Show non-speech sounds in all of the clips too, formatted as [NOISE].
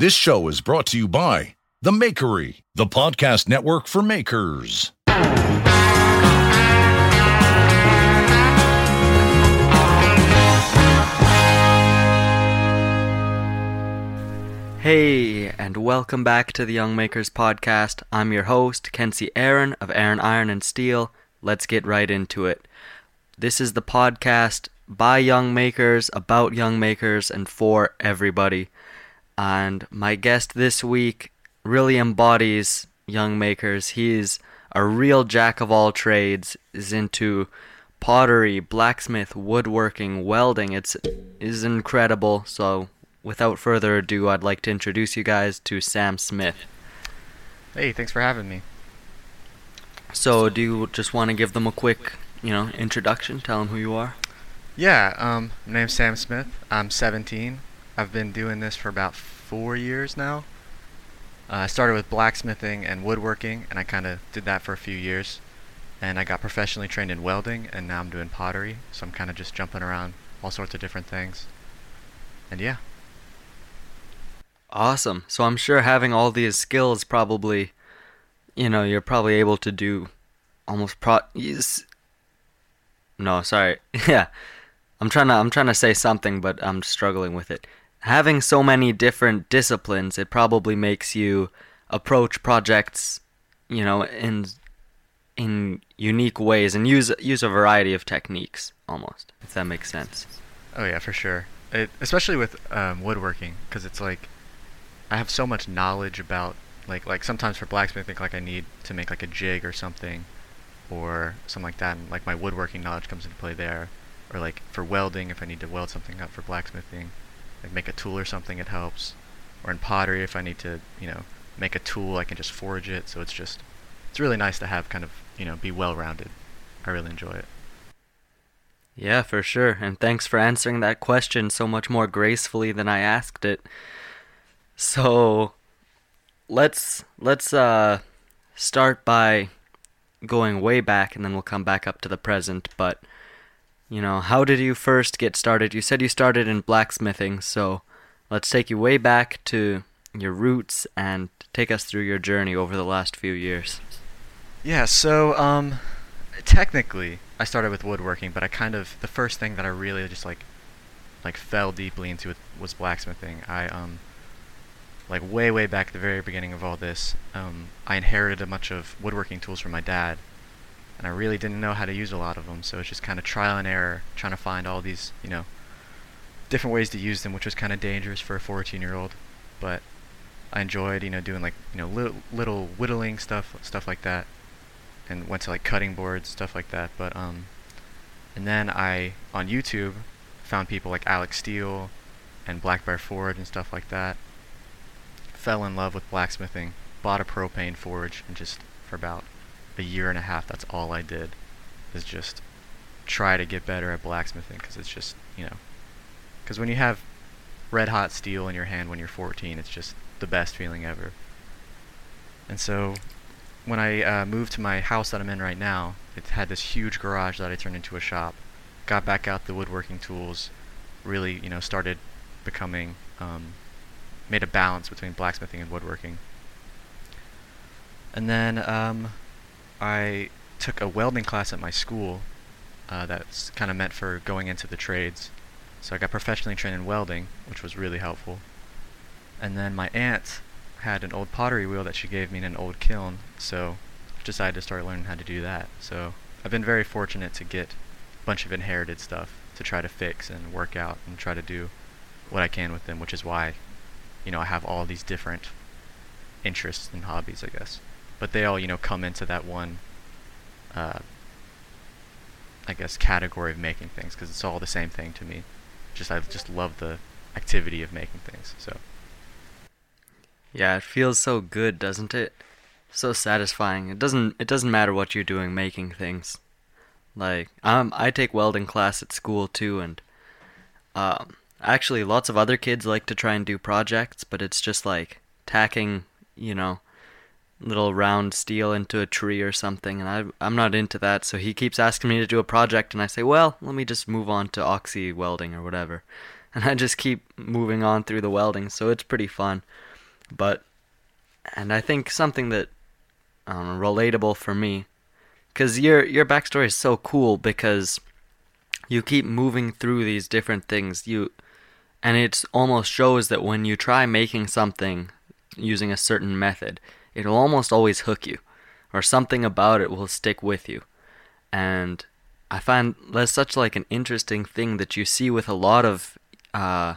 This show is brought to you by The Makery, the podcast network for makers. Hey, and welcome back to the Young Makers Podcast. I'm your host, Kenzie Aaron of Aaron Iron and Steel. Let's get right into it. This is the podcast by young makers, about young makers, and for everybody. And my guest this week really embodies young makers. He's a real jack of all trades, is into pottery, blacksmith, woodworking, welding. It's is incredible. So without further ado, I'd like to introduce you guys to Sam Smith. Hey, thanks for having me. So, do you just want to give them a quick, you know, introduction? Tell them who you are. Yeah, um, my name's Sam Smith. I'm 17. I've been doing this for about four years now. Uh, I started with blacksmithing and woodworking, and I kind of did that for a few years. And I got professionally trained in welding, and now I'm doing pottery. So I'm kind of just jumping around all sorts of different things. And yeah. Awesome. So I'm sure having all these skills probably, you know, you're probably able to do almost pro. No, sorry. [LAUGHS] yeah, I'm trying to I'm trying to say something, but I'm struggling with it. Having so many different disciplines, it probably makes you approach projects, you know, in in unique ways and use use a variety of techniques almost, if that makes sense. Oh yeah, for sure. It, especially with um, woodworking, because it's like I have so much knowledge about like like sometimes for blacksmithing like I need to make like a jig or something or something like that and like my woodworking knowledge comes into play there or like for welding if I need to weld something up for blacksmithing like make a tool or something it helps. Or in pottery if I need to you know make a tool I can just forge it. So it's just it's really nice to have kind of you know be well rounded I really enjoy it. Yeah for sure. And thanks for answering that question so much more gracefully than I asked it. So let's let's uh start by going way back and then we'll come back up to the present, but you know, how did you first get started? You said you started in blacksmithing, so let's take you way back to your roots and take us through your journey over the last few years. Yeah, so um technically I started with woodworking, but I kind of the first thing that I really just like like fell deeply into was blacksmithing. I um like way way back at the very beginning of all this, um, I inherited a bunch of woodworking tools from my dad, and I really didn't know how to use a lot of them. So it's just kind of trial and error, trying to find all these you know different ways to use them, which was kind of dangerous for a 14 year old, but I enjoyed you know doing like you know little, little whittling stuff stuff like that, and went to like cutting boards stuff like that. But um, and then I on YouTube found people like Alec Steele and Black Bear Forge and stuff like that fell in love with blacksmithing, bought a propane forge, and just for about a year and a half, that's all I did, is just try to get better at blacksmithing because it's just, you know, because when you have red hot steel in your hand when you're 14, it's just the best feeling ever. And so when I uh, moved to my house that I'm in right now, it had this huge garage that I turned into a shop. Got back out the woodworking tools, really, you know, started becoming um, made a balance between blacksmithing and woodworking. And then um, I took a welding class at my school uh, that's kind of meant for going into the trades. So I got professionally trained in welding, which was really helpful. And then my aunt had an old pottery wheel that she gave me in an old kiln, so I decided to start learning how to do that. So I've been very fortunate to get a bunch of inherited stuff to try to fix and work out and try to do what I can with them, which is why you know, I have all these different interests and hobbies, I guess. But they all, you know, come into that one, uh, I guess, category of making things because it's all the same thing to me. Just I just love the activity of making things. So. Yeah, it feels so good, doesn't it? So satisfying. It doesn't it doesn't matter what you're doing making things. Like um I take welding class at school too and um Actually, lots of other kids like to try and do projects, but it's just like tacking, you know, little round steel into a tree or something, and I, I'm not into that. So he keeps asking me to do a project, and I say, well, let me just move on to oxy welding or whatever. [LAUGHS] And I just keep moving on through the welding, so it's pretty fun. But and I think something that um, relatable for me, because your your backstory is so cool because you keep moving through these different things. You and it almost shows that when you try making something using a certain method, it'll almost always hook you, or something about it will stick with you. And I find that's such like an interesting thing that you see with a lot of uh,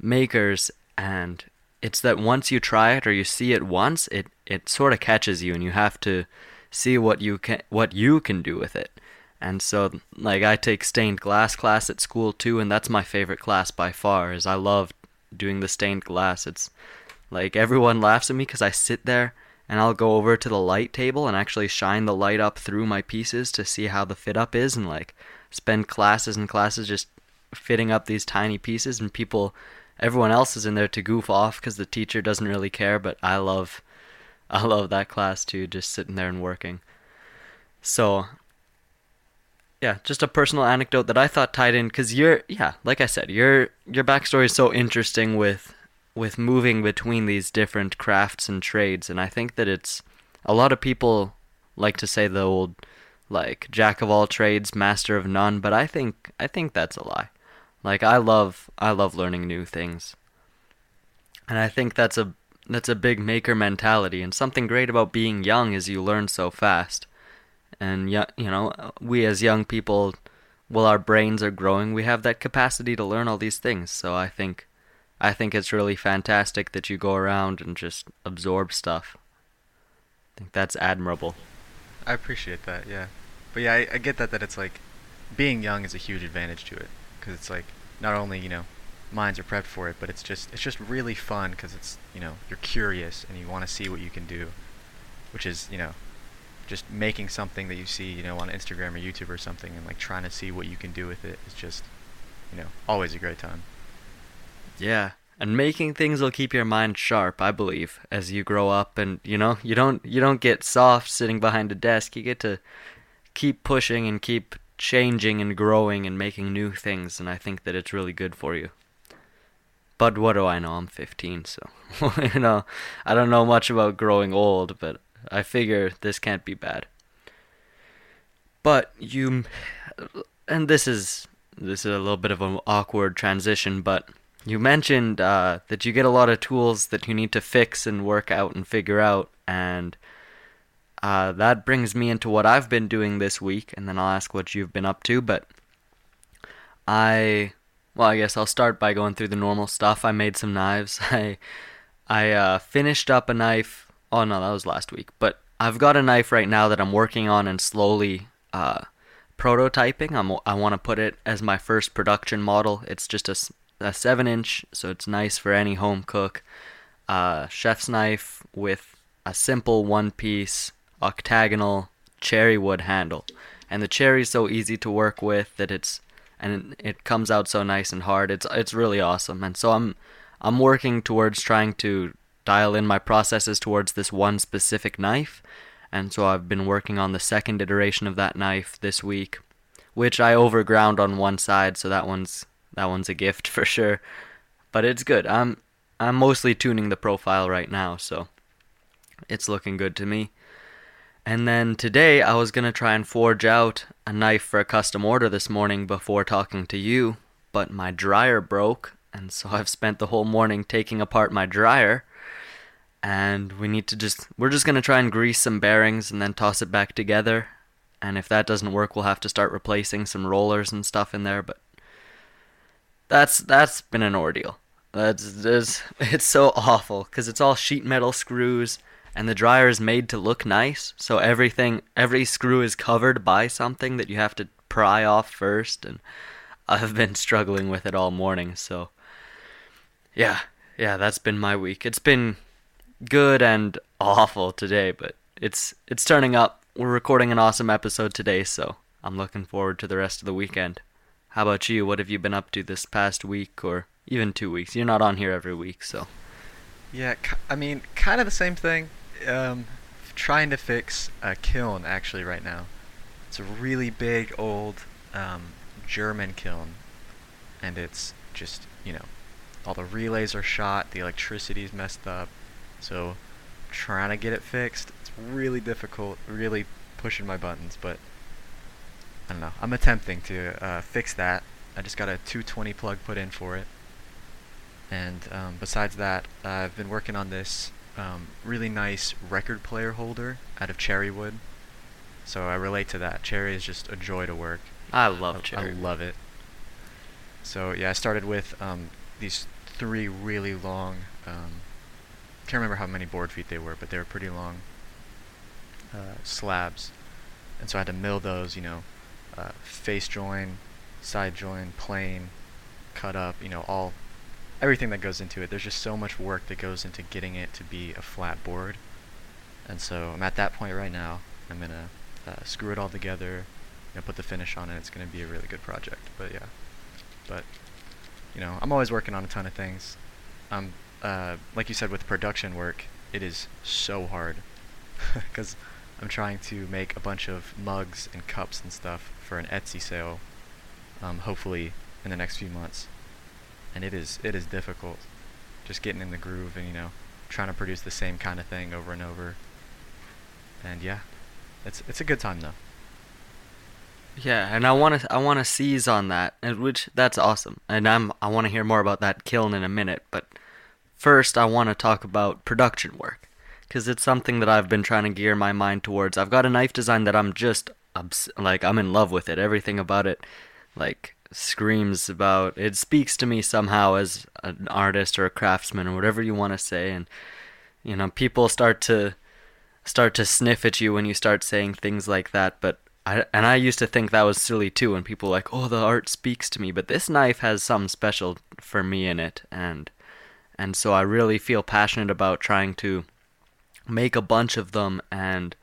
makers, and it's that once you try it or you see it once, it it sort of catches you, and you have to see what you can what you can do with it. And so, like, I take stained glass class at school too, and that's my favorite class by far. Is I love doing the stained glass. It's like everyone laughs at me because I sit there and I'll go over to the light table and actually shine the light up through my pieces to see how the fit up is, and like spend classes and classes just fitting up these tiny pieces, and people, everyone else is in there to goof off because the teacher doesn't really care, but I love, I love that class too, just sitting there and working. So yeah, just a personal anecdote that I thought tied in because you're, yeah, like I said, your your backstory is so interesting with with moving between these different crafts and trades, and I think that it's a lot of people like to say the old like jack of all trades, master of none, but I think I think that's a lie. Like I love I love learning new things. And I think that's a that's a big maker mentality and something great about being young is you learn so fast and you know we as young people while our brains are growing we have that capacity to learn all these things so i think i think it's really fantastic that you go around and just absorb stuff i think that's admirable I appreciate that, yeah. But yeah, I, I get that that it's like being young is a huge advantage to it because it's like not only you know minds are prepped for it, but it's just it's just really fun because it's you know you're curious and you want to see what you can do, which is you know just making something that you see you know on Instagram or YouTube or something and like trying to see what you can do with it is just you know always a great time. Yeah, and making things will keep your mind sharp, I believe, as you grow up and you know, you don't you don't get soft sitting behind a desk. You get to keep pushing and keep changing and growing and making new things and I think that it's really good for you. But what do I know? I'm 15, so [LAUGHS] you know, I don't know much about growing old, but I figure this can't be bad. But you and this is this is a little bit of an awkward transition, but you mentioned uh, that you get a lot of tools that you need to fix and work out and figure out, and uh, that brings me into what I've been doing this week, and then I'll ask what you've been up to. But I, well, I guess I'll start by going through the normal stuff. I made some knives. [LAUGHS] I, I uh, finished up a knife. Oh no, that was last week. But I've got a knife right now that I'm working on and slowly uh, prototyping. I'm, I want to put it as my first production model. It's just a a seven inch, so it's nice for any home cook. Uh, chef's knife with a simple one piece octagonal cherry wood handle, and the cherry is so easy to work with that it's and it comes out so nice and hard. It's it's really awesome, and so I'm I'm working towards trying to dial in my processes towards this one specific knife, and so I've been working on the second iteration of that knife this week, which I overground on one side, so that one's that one's a gift [LAUGHS] for sure. But it's good. I'm I'm mostly tuning the profile right now, so it's looking good to me. And then today I was gonna try and forge out a knife for a custom order this morning before talking to you, but my dryer broke, and so [LAUGHS] I've spent the whole morning taking apart my dryer. And we need to just we're just gonna try and grease some bearings and then toss it back together. And if that doesn't work, we'll have to start replacing some rollers and stuff in there. But that's that's been an ordeal. That's, that's [LAUGHS] it's so awful because it's all sheet metal screws and the dryer is made to look nice. So everything, every screw is covered by something that you have to pry off first, and I've been struggling with it all morning. So yeah, yeah, that's been my week. It's been good and awful today, but it's it's turning up. We're recording an awesome episode today, so I'm looking forward to the rest of the weekend. How about you? What have you been up to this past week or even two weeks? You're not on here every week, so. Yeah, I mean, kind of the same thing. Um, trying to fix a kiln actually right now. It's a really big old um, German kiln, and it's just you know, all the relays are shot, the electricity's messed up, So trying to get it fixed, it's really difficult, really pushing my buttons, but I don't know. I'm attempting to uh, fix that. I just got a 220 plug put in for it. And um, besides that, uh, I've been working on this um, really nice record player holder out of cherry wood. So I relate to that. Cherry is just a joy to work. I love I, cherry. I love it. So yeah, I started with um, these three really long. Um, can't remember how many board feet they were, but they were pretty long uh, slabs, and so I had to mill those. You know, uh, face join, side join, plane, cut up. You know, all everything that goes into it. There's just so much work that goes into getting it to be a flat board, and so I'm at that point right now. I'm gonna uh, screw it all together, you know, put the finish on it. It's gonna be a really good project. But yeah, but you know, I'm always working on a ton of things. Um, uh, like you said, with production work, it is so hard [LAUGHS] because I'm trying to make a bunch of mugs and cups and stuff for an Etsy sale. Um, hopefully in the next few months, and it is it is difficult, just getting in the groove and you know, trying to produce the same kind of thing over and over. And yeah, it's it's a good time though. Yeah, and I want to I want to seize on that, and which that's awesome. And I'm I want to hear more about that kiln in a minute, but first I want to talk about production work cuz it's something that I've been trying to gear my mind towards. I've got a knife design that I'm just obs- like I'm in love with it. Everything about it like screams about it speaks to me somehow as an artist or a craftsman or whatever you want to say and you know, people start to start to sniff at you when you start saying things like that, but I, and I used to think that was silly too when people like, "Oh, the art speaks to me," but this knife has something special for me in it, and and so I really feel passionate about trying to make a bunch of them and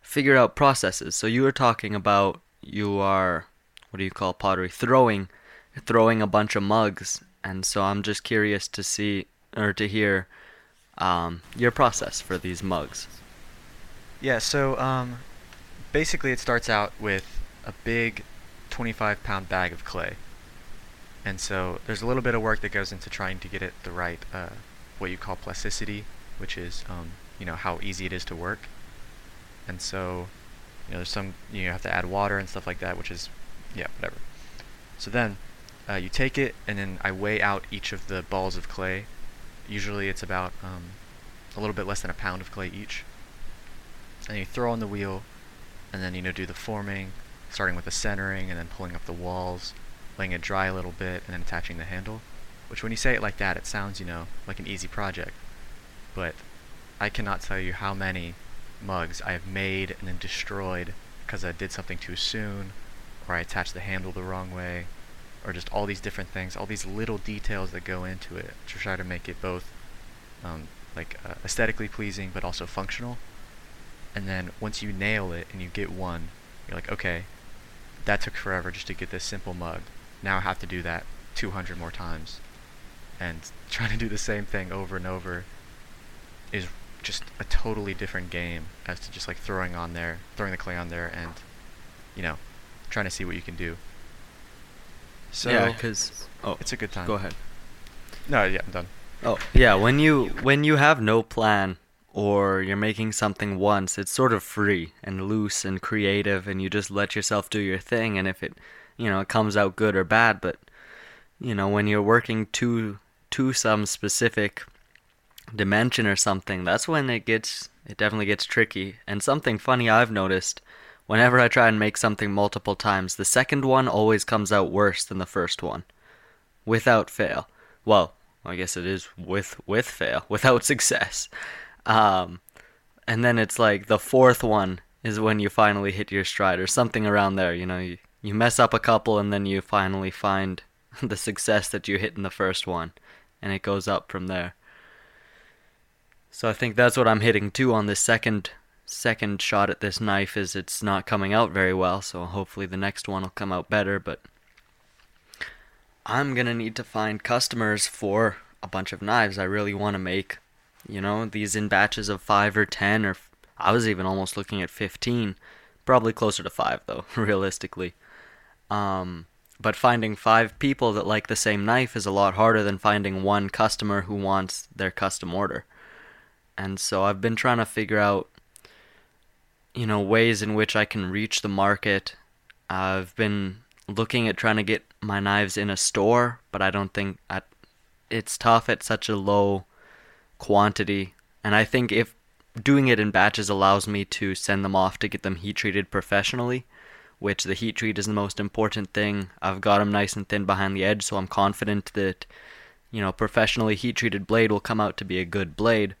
figure out processes. So you were talking about you are what do you call pottery throwing throwing a bunch of mugs, and so I'm just curious to see or to hear um, your process for these mugs. Yeah, so um, basically it starts out with a big 25 pound bag of clay. And so there's a little bit of work that goes into trying to get it the right, uh, what you call plasticity, which is, um, you know, how easy it is to work. And so, you know, there's some, you have to add water and stuff like that, which is, yeah, whatever. So then uh, you take it, and then I weigh out each of the balls of clay. Usually it's about um, a little bit less than a pound of clay each. And you throw on the wheel, and then you know do the forming, starting with the centering, and then pulling up the walls, letting it dry a little bit, and then attaching the handle. Which, when you say it like that, it sounds you know like an easy project, but I cannot tell you how many mugs I have made and then destroyed because I did something too soon, or I attached the handle the wrong way, or just all these different things, all these little details that go into it to try to make it both um, like uh, aesthetically pleasing but also functional. And then once you nail it and you get one, you're like, okay, that took forever just to get this simple mug. Now I have to do that 200 more times. And [LAUGHS] trying to do the same thing over and over is just a totally different game as to just like throwing on there, throwing the clay on there and, you know, trying to see what you can do. So yeah, because oh, it's a good time. go ahead. No, yeah, I'm done. Oh, yeah, when you when you have no plan or you're making something once, it's sort of free and loose and creative and you just let yourself do your thing and if it, you know, it comes out good or bad, but you know, when you're working to to some specific dimension or something, that's when it gets it definitely gets tricky. And something funny I've noticed whenever I try and make something multiple times, the second one always comes out worse than the first one. Without fail. Well, I guess it is with with fail, [LAUGHS] without success. Um, and then it's like the fourth one is when you finally hit your stride or something around there. You know, you, you mess up a couple and then you finally find [LAUGHS] the success that you hit in the first one, and it goes up from there. So I think that's what I'm hitting too on this second second shot at this knife is it's not coming out very well, so hopefully the next one will come out better, but I'm going to need to find customers for a bunch of knives I really want to make. You know, these in batches of 5 or 10 or I was even almost looking at 15, probably closer to 5 though, [LAUGHS] realistically. Um but finding 5 people that like the same knife is a lot harder than finding one customer who wants their custom order. And so I've been trying to figure out, you know, ways in which I can reach the market. I've been looking at trying to get my knives in a store, but I don't think I, it's tough at such a low quantity. And I think if doing it in batches allows me to send them off to get them heat treated professionally, which the heat treat is the most important thing. I've got them nice and thin behind the edge, so I'm confident that, you know, professionally heat treated blade will come out to be a good blade.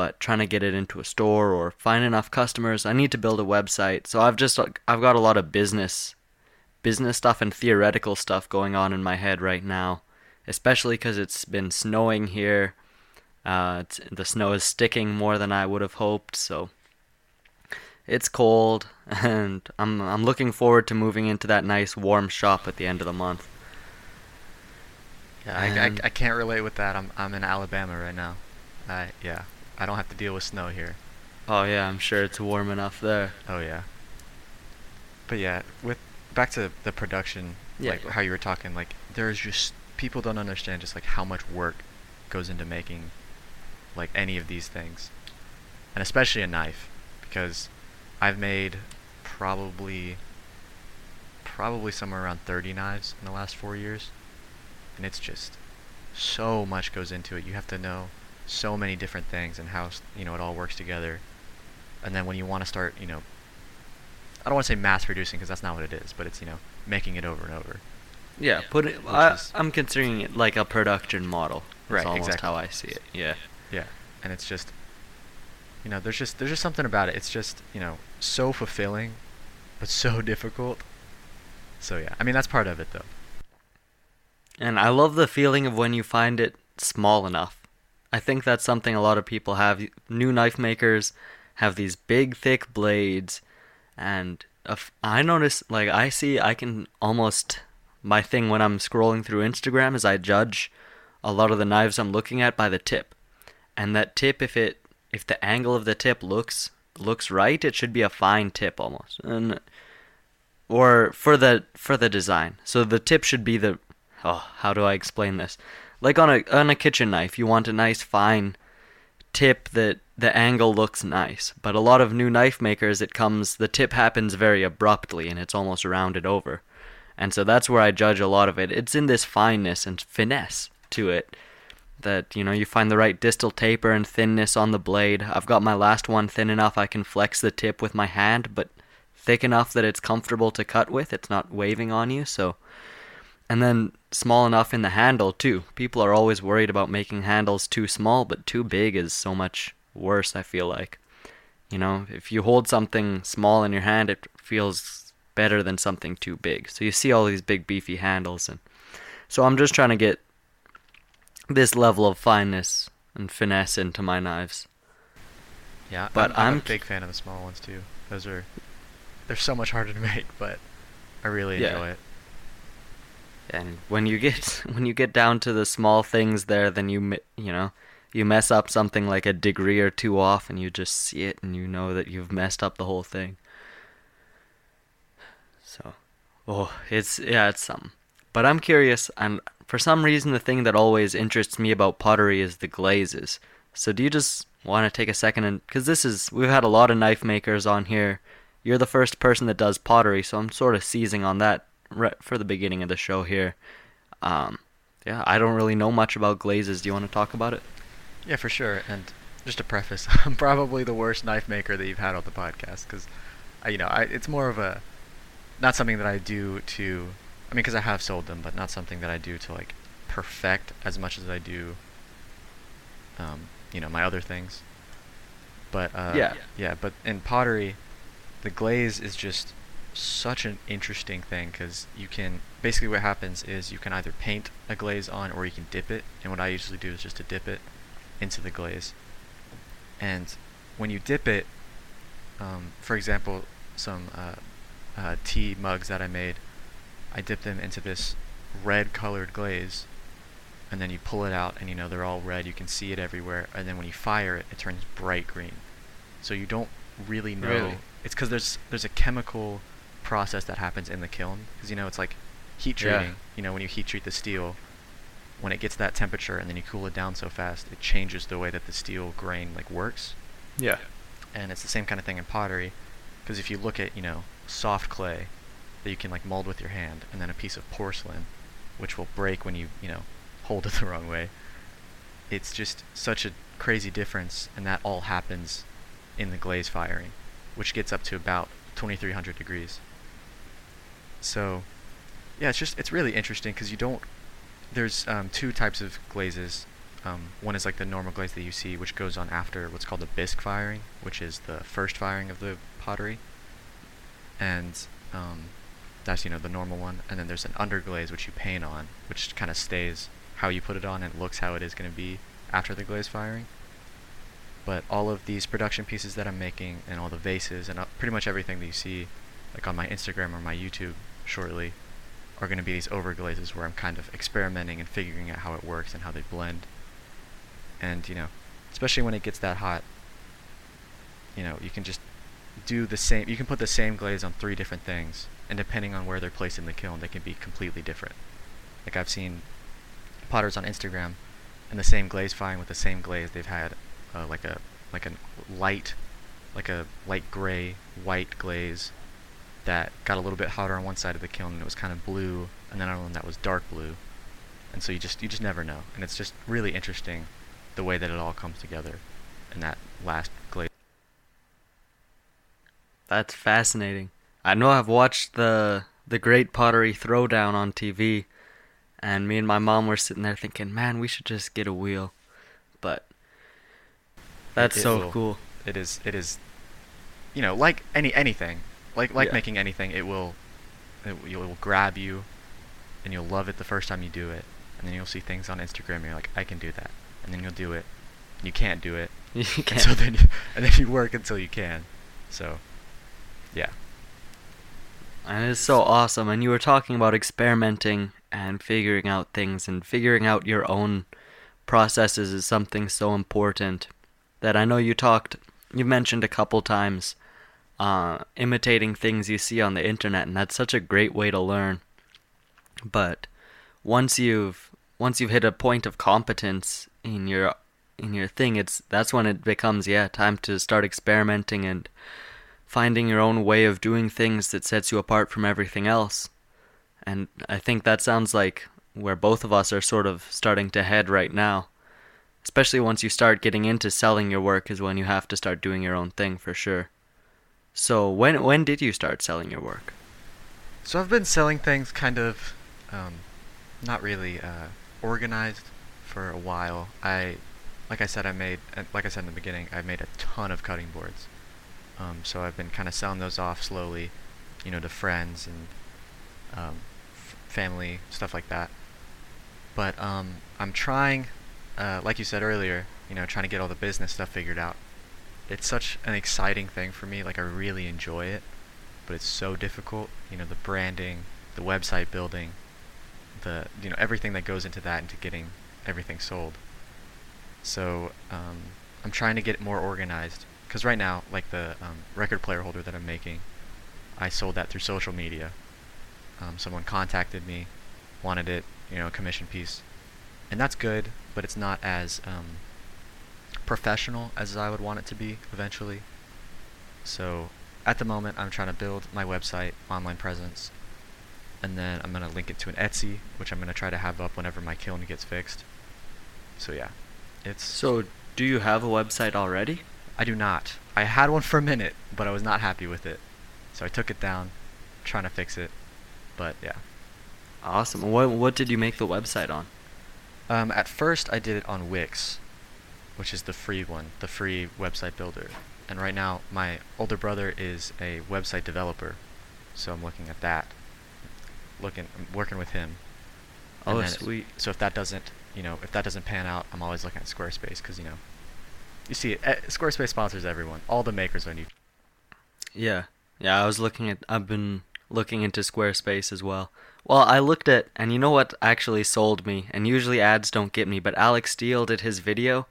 But trying to get it into a store or find enough customers, I need to build a website. So I've just I've got a lot of business business stuff and theoretical stuff going on in my head right now, especially because it's been snowing here. Uh, the snow is sticking more than I would have hoped, so it's cold, [LAUGHS] and I'm I'm looking forward to moving into that nice warm shop at the end of the month. Yeah, I, I, I can't relate with that. I'm I'm in Alabama right now. I yeah, I don't have to deal with snow here. Oh yeah, I'm sure it's warm enough there. Oh yeah. But yeah, with back to the production, Yeah, like yeah. how you were talking, like there's just people don't understand just like how much work goes into making like any of these things, and especially a knife, because I've made probably probably somewhere around 30 knives in the last four years, and it's just so much goes into it. You have to know so many different things and how you know it all works together, and then when you want to start, you know, I don't want to say mass producing because that's not what it is, but it's you know making it over and over. Yeah, put it. I, is- I'm considering it like a production model. That's Right, almost exactly. how I see it. Yeah. Yeah, and it's just, you know, there's just there's just something about it. It's just you know so fulfilling, but so [LAUGHS] difficult. So yeah, I mean that's part of it though. And I love the feeling of when you find it small enough. I think that's something a lot of people have. New knife makers have these big, thick blades, and I notice, like, I see, I can almost. My thing when I'm scrolling through Instagram is I judge a lot of the knives I'm looking at by the tip. And that tip, if it. If the angle of the tip looks looks right, it should be a fine tip almost. And or for the for the design. So the tip should be the oh, how do I explain this? Like on a on a kitchen knife, you want a nice fine tip that the angle looks nice. But a lot of new knife makers it comes the tip happens very abruptly and it's almost rounded over. And so that's where I judge a lot of it. It's in this fineness and finesse to it that you know you find the right distal taper and thinness on the blade. I've got my last one thin enough I can flex the tip with my hand, but thick enough that it's comfortable to cut with. It's not waving on you, so and then small enough in the handle too. People are always worried about making handles too small, but too big is so much worse, I feel like. You know, if you hold something small in your hand, it feels better than something too big. So you see all these big beefy handles and so I'm just trying to get this level of fineness and finesse into my knives. Yeah, But I'm, I'm, I'm a big fan of the small ones too. Those are they're so much harder to [LAUGHS] make, but I really Yeah. enjoy it. And when you get [LAUGHS] when you get down to the small things there then you you know you mess up something like a degree or two off and you just see it and you know that you've messed up the whole thing. So oh it's yeah it's something. But i'm curious and for some reason the thing that always interests me about pottery is the glazes. So do you just want to take a second and because this is we've had a lot of knife makers on here. You're the first person that does pottery so i'm sort of seizing on that right for the beginning of the show here um yeah i don't really know much about glazes do you want to talk about it Yeah, for sure. And just to preface, [LAUGHS] I'm probably the worst knife maker that you've had on the podcast because, you know, I, it's more of a not something that I do to. I mean, because I have sold them, but not something that I do to like perfect as much as I do. Um, you know, my other things. But uh, Yeah. yeah. But in pottery, the glaze is just such an interesting thing because you can basically what happens is you can either paint a glaze on or you can dip it. And what I usually do is just to dip it into the glaze. And when you dip it, um, for example, some uh, uh, tea mugs that I made, I dip them into this red colored glaze, and then you pull it out, and you know they're all red. You can see it everywhere, and then when you fire it, it turns bright green. So you don't really know. Really? It's because there's there's a chemical process that happens in the kiln, because you know it's like heat Yeah. treating. You know when you heat treat the steel, when it gets that temperature and then you cool it down so fast, it changes the way that the steel grain like works. Yeah. And it's the same kind of thing in pottery, because if you look at you know soft clay that you can like mold with your hand, and then a piece of porcelain, which will break when you you know hold it [LAUGHS] the wrong way. It's just such a crazy difference, and that all happens in the glaze firing, which gets up to about 2300 degrees. So, yeah, it's just it's really interesting because you don't. There's um, two types of glazes. Um, one is like the normal glaze that you see, which goes on after what's called the bisque firing, which is the first firing of the pottery, and um, that's you know the normal one. And then there's an underglaze which you paint on, which kind of stays how you put it on and looks how it is going to be after the glaze firing. But all of these production pieces that I'm making and all the vases and uh, pretty much everything that you see like on my Instagram or my YouTube shortly are going to be these overglazes where I'm kind of experimenting and figuring out how it works and how they blend. And, you know, especially when it gets that hot, you know, you can just do the same, you can put the same glaze on three different things, and depending on where they're placed in the kiln, they can be completely different. Like I've seen potters on Instagram, and the same glaze firing with the same glaze, they've had uh, like a like a light, like a light gray white glaze that got a little bit hotter on one side of the kiln and it was kind of blue, and then another one that was dark blue. And so you just you just never know, and it's just really interesting the way that it all comes together in that last glaze. That's fascinating. I know I've watched the the Great Pottery Throwdown on TV, and me and my mom were sitting there thinking, "Man, we should just get a wheel." But that's it so will- cool. It is it is, you know, like any anything, like like Yeah. making anything, it will, it, will- it will grab you, and you'll love it the first time you do it, and then you'll see things on Instagram, and you're like, I can do that, and then you'll do it, and you can't do it, [LAUGHS] You can't. so then you, and then you work until you can, so, yeah. And it's so awesome. And you were talking about experimenting and figuring out things and figuring out your own processes is something so important that I know you talked, you mentioned a couple times, uh, imitating things you see on the internet, and that's such a great way to learn. But once you've once you've hit a point of competence in your in your thing, it's that's when it becomes yeah time to start experimenting and finding your own way of doing things that sets you apart from everything else. And I think that sounds like where both of us are sort of starting to head right now. Especially once you start getting into selling your work is when you have to start doing your own thing for sure. So when when did you start selling your work? So I've been selling things kind of, um, not really uh, organized for a while. I, like I said, I made, uh, like I said in the beginning, I made a ton of cutting boards. Um, so I've been kind of selling those off slowly, you know, to friends and um, f- family stuff like that. But um, I'm trying, uh, like you said earlier, you know, trying to get all the business stuff figured out. It's such an exciting thing for me. Like I really enjoy it but it's so difficult. You know, the branding, the website building, the you know everything that goes into that into getting everything sold. So um, I'm trying to get more organized because right now, like the um, record player holder that I'm making, I sold that through social media. Um, someone contacted me, wanted it, you know, a commission piece, and that's good, but it's not as um, professional as I would want it to be eventually. So at the moment, I'm trying to build my website, online presence, and then I'm going to link it to an Etsy, which I'm going to try to have up whenever my kiln gets fixed. So yeah, it's. So do you have a website already? I do not. I had one for a minute, but I was not happy with it, so I took it down, trying to fix it. But yeah. Awesome. What what did you make the website on? Um, at first, I did it on Wix, which is the free one, the free website builder. And right now, my older brother is a website developer, so I'm looking at that. Looking, I'm working with him. Oh, sweet. So if that doesn't, you know, if that doesn't pan out, I'm always looking at Squarespace because you know, you see, eh, Squarespace sponsors everyone. All the makers on YouTube. Yeah. Yeah, I was looking at I've been looking into Squarespace as well. Well, I looked at and you know what actually sold me and usually ads don't get me, but Alec Steele did his video.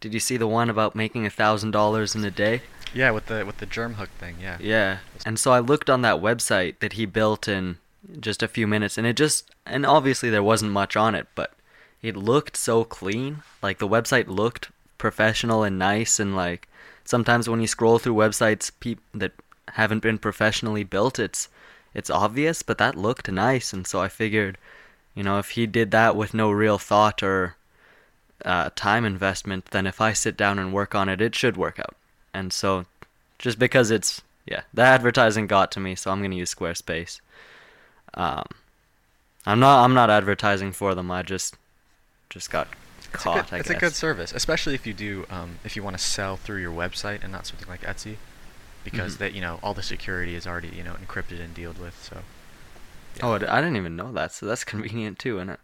Did you see the one about making a thousand dollars in a day? Yeah, with the with the germ hook thing. Yeah. Yeah. And so I looked on that website that he built in just a few minutes and it just and obviously there wasn't much on it, but it looked so clean. Like the website looked professional and nice and like sometimes when you scroll through websites peop- that haven't been professionally built, it's it's obvious, but that looked nice and so I figured, you know, if he did that with no real thought or uh, time investment, then if I sit down and work on it, it should work out. And so just because it's yeah, the advertising got to me, so I'm gonna use Squarespace. Um, I'm not I'm not advertising for them. I just just got It's, caught. a, good, it's a good service, especially if you do um, if you want to sell through your website and not something like Etsy, because Mhm. that you know all the security is already you know encrypted and dealt with. So yeah. Oh, I didn't even know that. So that's convenient too, isn't it?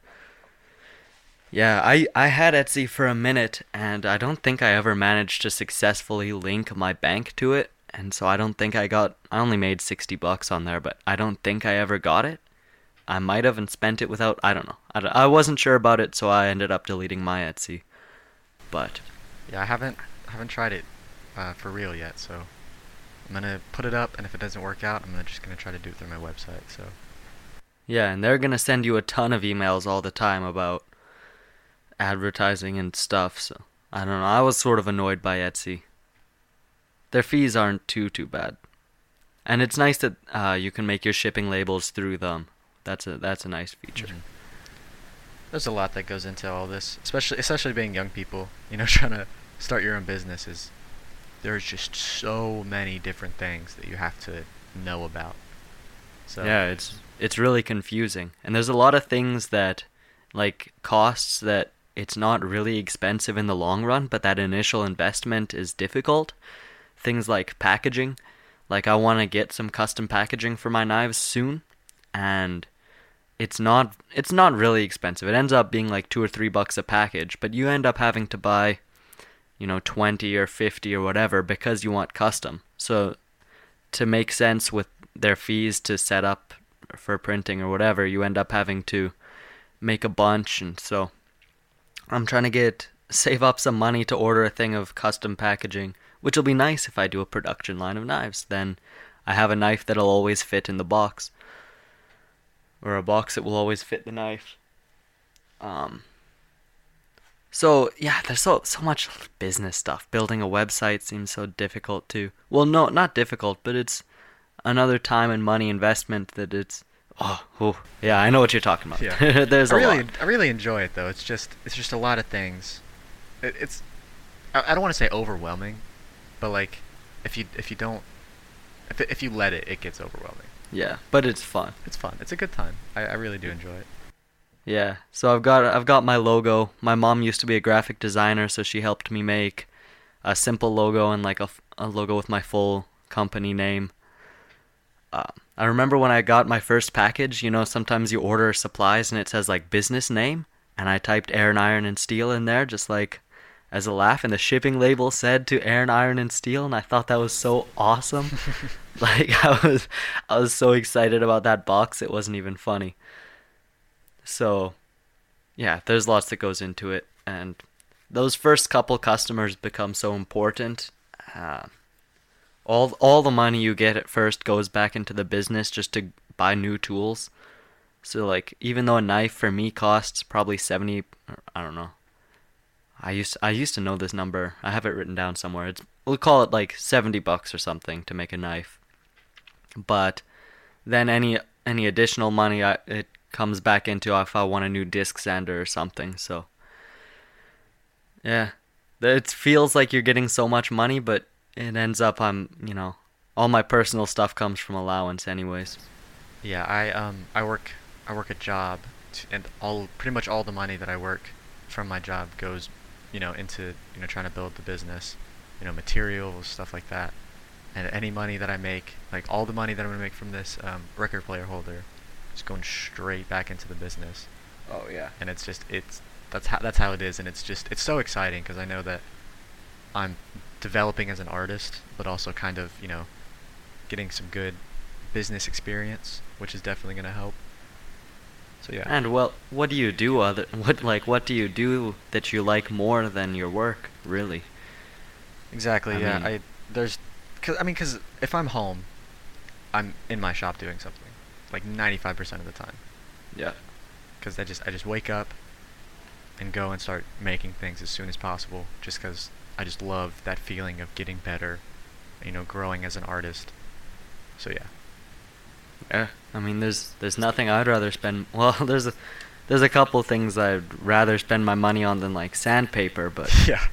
Yeah, I I had Etsy for a minute, and I don't think I ever managed to successfully link my bank to it, and so I don't think I got. I only made sixty bucks on there, but I don't think I ever got it. I might have and spent it without. I don't know. I, don't- I wasn't sure about it, so I ended up deleting my Etsy. But yeah, I haven't haven't tried it uh, for real yet. So I'm gonna put it up, and if it doesn't work out, I'm just gonna try to do it through my website. So Yeah, and they're gonna send you a ton of emails all the time about advertising and stuff. So I don't know. I was sort of annoyed by Etsy. Their fees aren't too too bad, and it's nice that uh, you can make your shipping labels through them. That's a that's a nice feature. Mhm. there's a lot that goes into all this, especially especially being young people. You know, [LAUGHS] trying to start your own business is there's just so many different things that you have to know about. So Yeah, it's it's really confusing, and there's a lot of things that like costs that it's not really expensive in the long run, but that initial investment is difficult. Things like packaging, like I want to get some custom packaging for my knives soon, and it's not it's not really expensive. It ends up being like 2 or 3 bucks a package, but you end up having to buy you know 20 or 50 or whatever because you want custom. So to make sense with their fees to set up for printing or whatever, you end up having to make a bunch and so I'm trying to get save up some money to order a thing of custom packaging, which will be nice if I do a production line of knives. Then I have a knife that'll always fit in the box. Or a box that will always fit the knife. Um so yeah, there's so so much business stuff. Building a website seems so difficult too. Well, no, not difficult, but it's another time and money investment that it's. Oh, oh yeah, I know what you're talking about. Yeah. [LAUGHS] there's I a really, lot. I really enjoy it though. It's just, it's just a lot of things. It, it's, I, I don't want to say overwhelming, but like, if you, if you don't, if if you let it, it gets overwhelming. Yeah, but it's fun. It's fun. It's a good time. I, I really do enjoy it. Yeah. So I've got I've got my logo. My mom used to be a graphic designer, so she helped me make a simple logo and like a, a logo with my full company name. Uh, I remember when I got my first package. You know, sometimes you order supplies and it says like business name, and I typed Aaron Iron and Steel in there just like as a laugh, and the shipping label said to Aaron Iron and Steel, and I thought that was so awesome. [LAUGHS] [LAUGHS] like I was I was so excited about that box, it wasn't even funny. So, yeah, there's lots that goes into it, and those first couple customers become so important. Uh, all all the money you get at first goes back into the business just to buy new tools. So like, even though a knife for me costs probably seventy, I don't know. I used I used to know this number. I have it written down somewhere. It's we'll call it like seventy bucks or something to make a knife. But then any any additional money I, it comes back into if I want a new disc sander or something. So yeah, it feels like you're getting so much money, but it ends up I'm you know all my personal stuff comes from allowance anyways. Yeah, I um I work I work a job, t- and all pretty much all the money that I work from my job goes, you know, into you know trying to build the business, you know, materials stuff like that, and any money that I make, like all the money that I'm gonna make from this um, record player holder, is going straight back into the business, Oh yeah. and it's just it's that's how that's how it is, and it's just it's so exciting because I know that I'm developing as an artist, but also kind of you know getting some good business experience, which is definitely gonna help. So yeah. And well, what do you do other what like what do you do that you like more than your work, really? Exactly. I yeah. mean- I there's, cause I mean, cause if I'm home, I'm in my shop doing something, like 95% of the time. Yeah. Cause I just I just wake up, and go and start making things as soon as possible, just because I just love that feeling of getting better, you know, growing as an artist. So yeah. Yeah, I mean, there's there's nothing I'd rather spend. [LAUGHS] Well, there's a there's a couple things I'd rather spend my money on than like sandpaper, but [LAUGHS] yeah.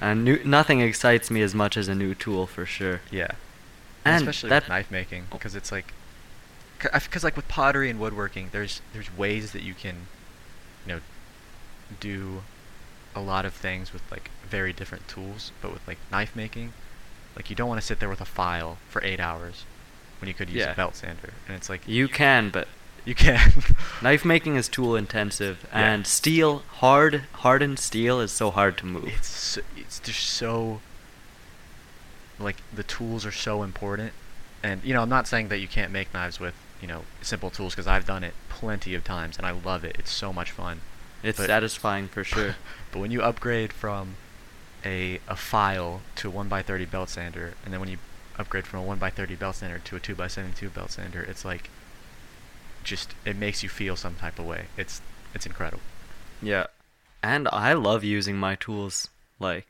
and new, nothing excites me as much as a new tool for sure. Yeah. And especially that with knife making, oh. because it's like, because like with pottery and woodworking, there's there's ways that you can, you know, do a lot of things with like very different tools. But with like knife making, like you don't want to sit there with a file for eight hours when you could use Yeah. a belt sander, and it's like you can, but [LAUGHS] you can. [LAUGHS] knife making is tool intensive, Yeah. and steel hard hardened steel is so hard to move. it's so, it's just so like the tools are so important and you know i'm not saying that you can't make knives with you know simple tools because i've done it plenty of times and i love it it's so much fun It's but- satisfying for sure. [LAUGHS] but when you upgrade from a a file to a 1x30 belt sander and then when you upgrade from a 1x30 belt sander to a 2x72 belt sander it's like just it makes you feel some type of way it's it's incredible Yeah. And I love using my tools. Like,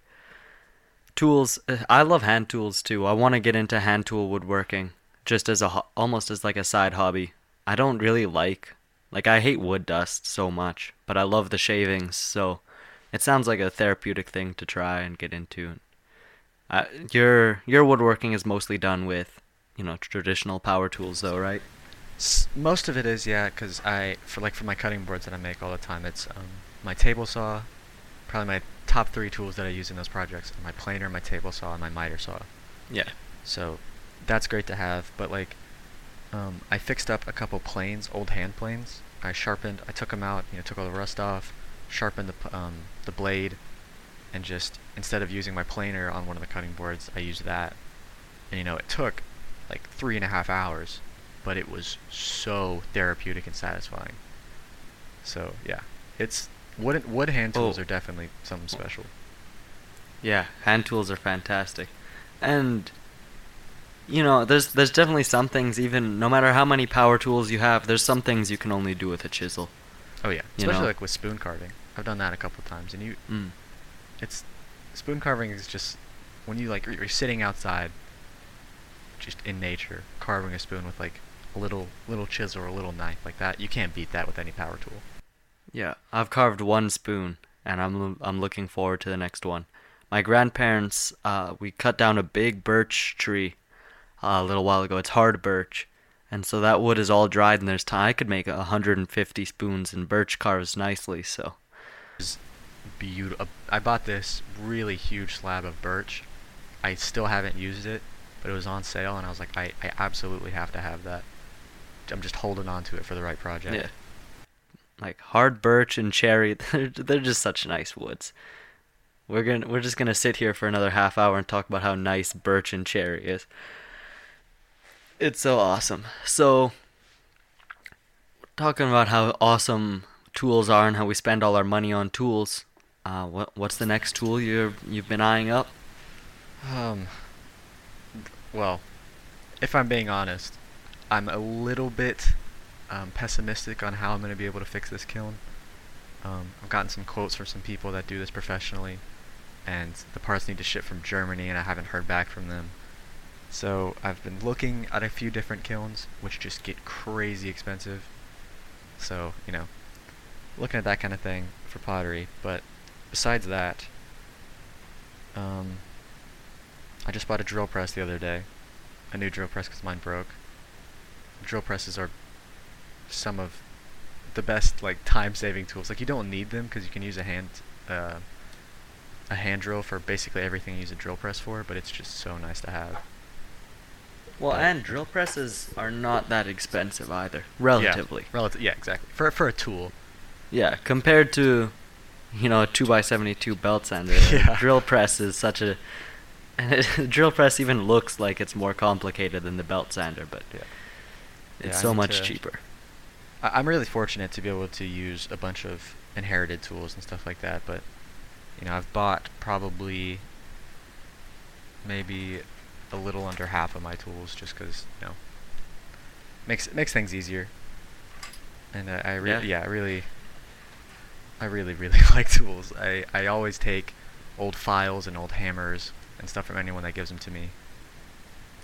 tools, I love hand tools too. I want to get into hand tool woodworking just as a, almost as like a side hobby. I don't really like, like, I hate wood dust so much, but I love the shavings, so it sounds like a therapeutic thing to try and get into. Uh, your, your woodworking is mostly done with, you know, traditional power tools though, right? Most of it is yeah, 'cause I for like for my cutting boards that I make all the time, it's um, my table saw. Probably my top three tools that I use in those projects are my planer, my table saw, and my miter saw. Yeah. So that's great to have. But like, um, I fixed up a couple planes, old hand planes. I sharpened. I took them out. You know, took all the rust off. Sharpened the um, the blade, and just instead of using my planer on one of the cutting boards, I used that. And you know, it took like three and a half hours, but it was so therapeutic and satisfying. So yeah, it's wood wood hand tools Oh. are definitely something special. Yeah, hand tools are fantastic. And you know, there's there's definitely some things even no matter how many power tools you have, there's some things you can only do with a chisel. Oh yeah, especially know? like with spoon carving. I've done that a couple times, and you Mm. it's spoon carving is just when you like you're you're sitting outside just in nature carving a spoon with like a little little chisel or a little knife like that you can't beat that with any power tool Yeah, I've carved one spoon and I'm I'm looking forward to the next one. My grandparents uh we cut down a big birch tree uh, a little while ago. It's hard birch. And so that wood is all dried and there's time I could make 150 spoons and birch carves nicely, so it's beautiful i bought this really huge slab of birch i still haven't used it but it was on sale and i was like i, I absolutely have to have that i'm just holding on to it for the right project Yeah. Like hard birch and cherry, [LAUGHS] they're, they're just such nice woods. We're gonna we're just gonna sit here for another half hour and talk about how nice birch and cherry is. It's so awesome. So talking about how awesome tools are and how we spend all our money on tools. Uh, what what's the next tool you're you've been eyeing up? Um. Well, if I'm being honest, I'm a little bit um, pessimistic on how I'm going to be able to fix this kiln. Um, I've gotten some quotes from some people that do this professionally, and the parts need to ship from Germany, and I haven't heard back from them. So I've been looking at a few different kilns, which just get crazy expensive. So you know, looking at that kind of thing for pottery. But besides that, um, I just bought a drill press the other day. A new drill press because mine broke. Drill presses are some of the best like time-saving tools. Like you don't need them because you can use a hand uh, a hand drill for basically everything you use a drill press for. But it's just so nice to have. Well, But- and drill presses are not that expensive either, relatively. Yeah, relative. Yeah, exactly. For for a tool. Yeah, compared to, you know, a two x seventy two belt sander, Yeah. a drill press is such a, [LAUGHS] drill press even looks like it's more complicated than the belt sander, but Yeah. it's Yeah, so much to- cheaper. I, I'm really fortunate to be able to use a bunch of inherited tools and stuff like that, but you know, I've bought probably maybe a little under half of my tools just because you know makes makes things easier. And uh, I really, Yeah. yeah. I really, I really really [LAUGHS] like tools. I I always take old files and old hammers and stuff from anyone that gives them to me.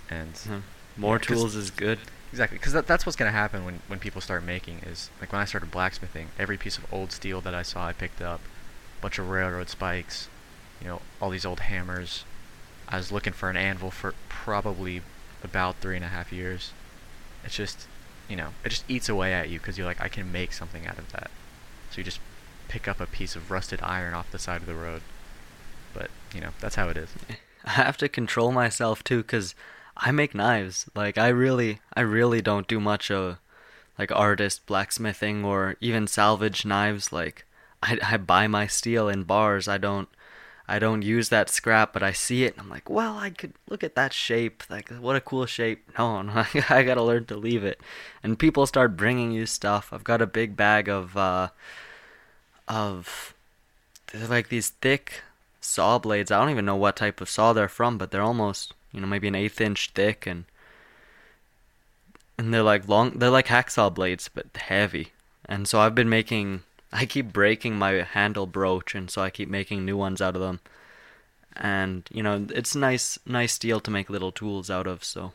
And Mhm. More Yeah, tools is good. Exactly, because that, that's what's gonna happen when when people start making is like when I started blacksmithing, every piece of old steel that I saw, I picked up, a bunch of railroad spikes, you know, all these old hammers. I was looking for an anvil for probably about three and a half years. It's just, you know, it just eats away at you because you're like, I can make something out of that. So you just pick up a piece of rusted iron off the side of the road. But you know, that's how it is. [LAUGHS] I have to control myself too, cause I make knives. Like I really, I really don't do much of like artist blacksmithing or even salvage knives. Like I, I buy my steel in bars. I don't, I don't use that scrap, but I see it and I'm like, well, I could look at that shape. Like what a cool shape. No, [LAUGHS] no, I gotta learn to leave it. And people start bringing you stuff. I've got a big bag of, uh, of they're like these thick saw blades. I don't even know what type of saw they're from, but they're almost, you know, maybe an eighth inch thick and and they're like long they're like hacksaw blades but heavy. And so I've been making [LAUGHS] I keep breaking my handle broach and so I keep making new ones out of them. And, you know, it's nice nice steel to make little tools out of, so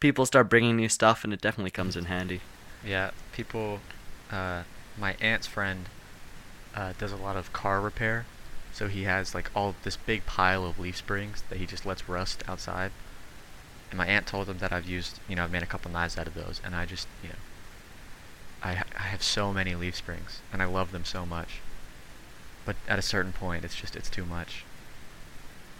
people start bringing new stuff and it definitely comes in handy. Yeah, people. Uh, my aunt's friend uh, does a lot of car repair, so he has like all this big pile of leaf springs that he just lets rust outside. And my aunt told him that I've used, you know, I've made a couple knives out of those, and I just, you know, I I have so many leaf springs, and I love them so much. But at a certain point, it's just it's too much.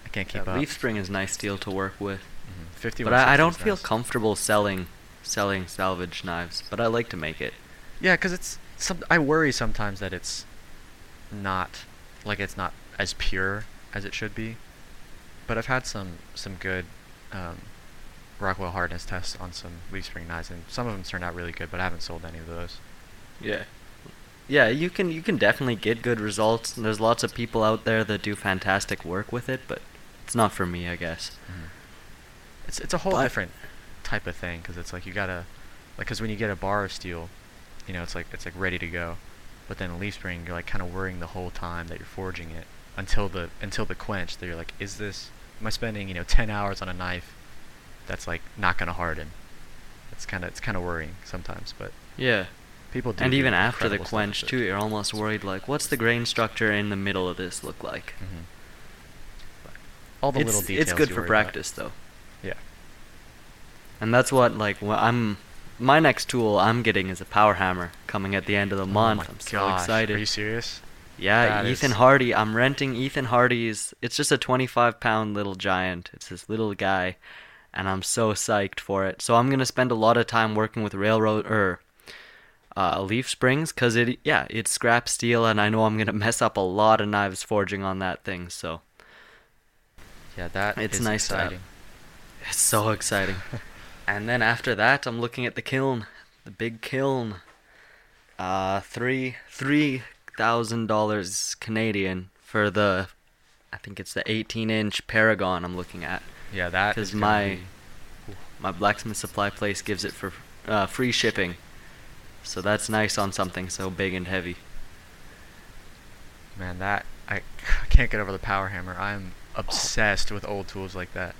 I can't keep Yeah, up. leaf spring is nice steel to work with. Mhm. 50 But I, I don't feel comfortable selling selling salvage knives, but I like to make it. Yeah, because it's some. I worry sometimes that it's not like it's not as pure as it should be. But I've had some some good um, Rockwell hardness tests on some leaf spring knives, and some of them turned out really good. But I haven't sold any of those. Yeah. Yeah, you can you can definitely get good results. There's lots of people out there that do fantastic work with it, but it's not for me, I guess. It's it's a whole But- different type of thing because it's like you gotta like because when you get a bar of steel, you know it's like it's like ready to go, but then a leaf spring you're like kind of worrying the whole time that you're forging it until the until the quench that you're like is this am I spending you know 10 hours on a knife that's like not gonna harden. It's kind of it's kind of worrying sometimes, but Yeah. people do. And even after the quench too, you're almost worried like what's the grain structure in the middle of this look like? Mhm. All the it's, little details. it's good for worry about. practice though. Yeah. And that's what like I'm my next tool I'm getting is a power hammer coming at the end of the Oh month. my I'm so gosh, excited. Are you serious? Yeah, That Ethan is- Hardy. I'm renting Ethan Hardy's. It's just a 25 pound little giant. It's this little guy, and I'm so psyched for it. So I'm gonna spend a lot of time working with railroad or uh, leaf springs, cause it yeah it's scrap steel, and I know I'm gonna [LAUGHS] mess up a lot of knives forging on that thing. So Yeah, that It's is nice exciting. it's so exciting. [LAUGHS] and then after that, I'm looking at the kiln, the big kiln. Uh, three three thousand dollars Canadian for the, I think it's the 18 inch Paragon I'm looking at. Yeah, that Because my be- my blacksmith supply place gives it for uh, free shipping. So that's nice on something so big and heavy. Man, that I can't get over the power hammer. I'm obsessed with old tools like that.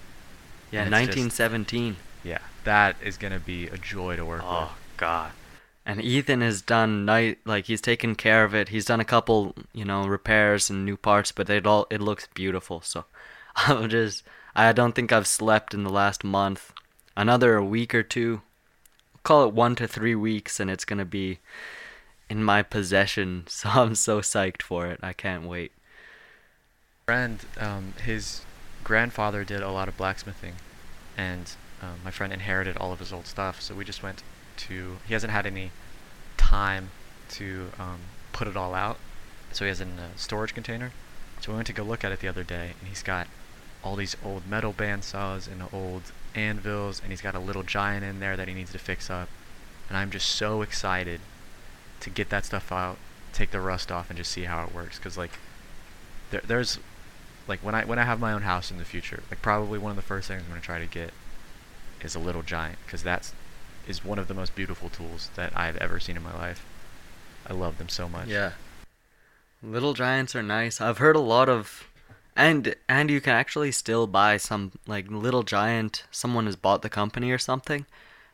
Yeah, And it's just- 1917. Yeah, that is gonna be a joy to work Oh God. And Ethan has done night like he's taken care of it. He's done a couple, you know, repairs and new parts, but it all it looks beautiful. So [LAUGHS] I'm just I don't think I've slept in the last month. Another week or two. Call it 1 to 3 weeks and it's going to be in my possession. [LAUGHS] So I'm so psyched for it. I can't wait. with. Friend, um, his grandfather did a lot of blacksmithing, and um, my friend inherited all of his old stuff. So we just went to. He hasn't had any time to um, put it all out, so he has it in a storage container. So we went to go look at it the other day, and he's got all these old metal bandsaws and old anvils, and he's got a little giant in there that he needs to fix up. And I'm just so excited to get that stuff out, take the rust off, and just see how it works. Cause like, there, there's, like when I when I have my own house in the future, like probably one of the first things I'm gonna try to get is a little giant, cause that's is one of the most beautiful tools that I've ever seen in my life. I love them so much. Yeah. Little Giants are nice. I've heard a lot of and and you can actually still buy some like Little Giant someone has bought the company or something.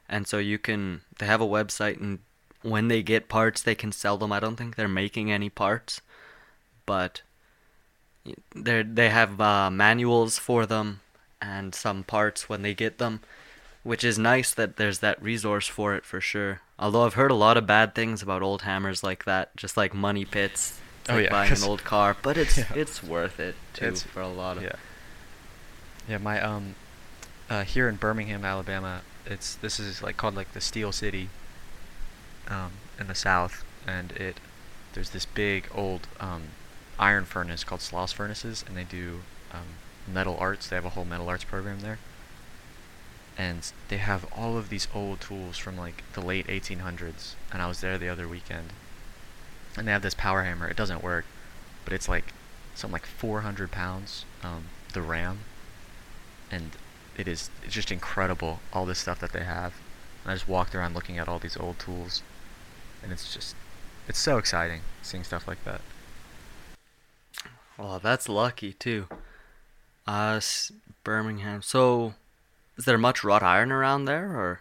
And so you can they have a website and when they get parts they can sell them. I don't think they're making any parts, but they they have uh, manuals for them and some parts when they get them, which is nice that there's that resource for it for sure. Although I've heard a lot of bad things about old hammers like that, just like money pits. It's Oh, like yeah, buying an old car, but it's [LAUGHS] Yeah. it's worth it too It's- for a lot of. Yeah. Yeah, my um, uh, here in Birmingham, Alabama, it's this is like called like the Steel City. Um, in the South, and it there's this big old um, iron furnace called Sloss Furnaces, and they do um, metal arts. They have a whole metal arts program there, and they have all of these old tools from like the late 1800s. And I was there the other weekend, and they have this power hammer. It doesn't work, but it's like something like 400 pounds. Um, the ram, and it is it's just incredible all this stuff that they have. And I just walked around looking at all these old tools, and it's just it's so exciting seeing stuff like that. Well, that's lucky too. Uh, Birmingham. So, is there much wrought iron around there, or?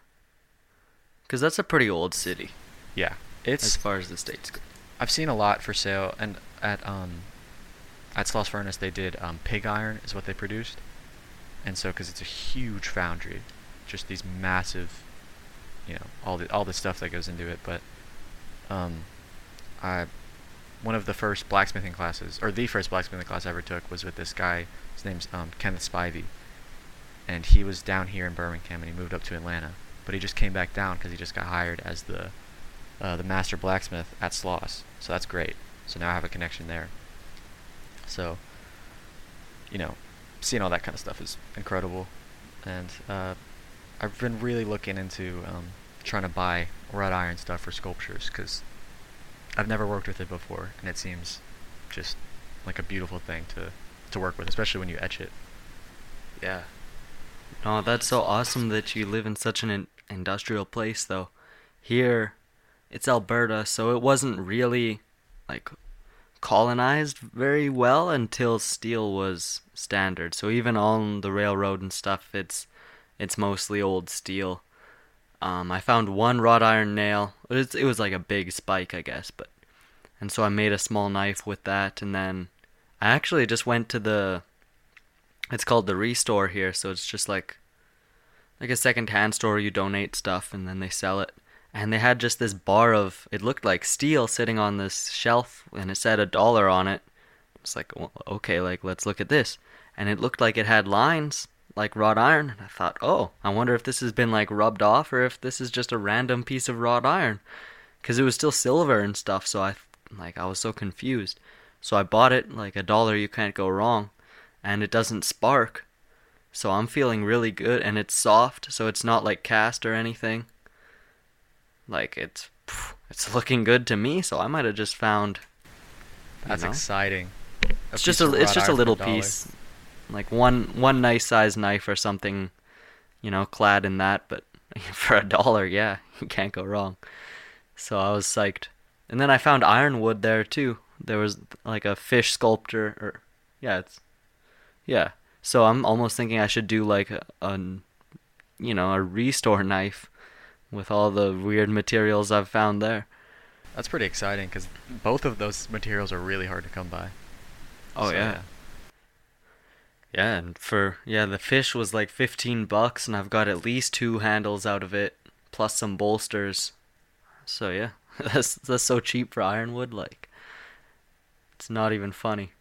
Because that's a pretty old city Yeah, it's as far as the states go. I've seen a lot for sale, and at um, at Sloss Furnace they did um, pig iron is what they produced, and so because it's a huge foundry, just these massive, you know, all the all the stuff that goes into it. But um, I one of the first blacksmithing classes, or the first blacksmithing class I ever took, was with this guy. His name's um, Kenneth Spivey, and he was down here in Birmingham, and he moved up to Atlanta, but he just came back down because he just got hired as the uh, the master blacksmith at Sloss. So that's great. So now I have a connection there. So, you know, seeing all that kind of stuff is incredible. And uh, I've been really looking into um, trying to buy wrought iron stuff for sculptures because I've never worked with it before, and it seems just like a beautiful thing to, to work with, especially when you etch it. Yeah. No, that's so awesome that you live in such an in- industrial place, though. Here, it's Alberta, so it wasn't really like colonized very well until steel was standard. So even on the railroad and stuff, it's it's mostly old steel. Um, I found one wrought iron nail. It was, it was like a big spike, I guess, but and so I made a small knife with that, and then I actually just went to the it's called the Restore here, so it's just like like a second-hand store. You donate stuff and then they sell it. And they had just this bar of it looked like steel sitting on this shelf, and it said a dollar on it. It's like well, okay, like let's look at this, and it looked like it had lines like wrought iron. And I thought, oh, I wonder if this has been like rubbed off or if this is just a random piece of wrought iron, because it was still silver and stuff. So I like I was so confused. So I bought it like a dollar. You can't go wrong and it doesn't spark. So I'm feeling really good and it's soft, so it's not like cast or anything. Like it's it's looking good to me, so I might have just found That's know? exciting. It's just a it's just a little piece. Like one one nice size knife or something, you know, clad in that, but [LAUGHS] for a dollar, yeah, [LAUGHS] you can't go wrong. So I was psyched. And then I found ironwood there too. There was like a fish sculptor or yeah, it's yeah. So I'm almost thinking I should do like a, a you know, a restore knife with all the weird materials I've found there. That's pretty exciting because both of those materials are really hard to come by. Oh So, yeah. Yeah, and for yeah, the fish was like 15 bucks and I've got at least two handles out of it plus some bolsters. So yeah, [LAUGHS] that's that's so cheap for ironwood like it's not even funny.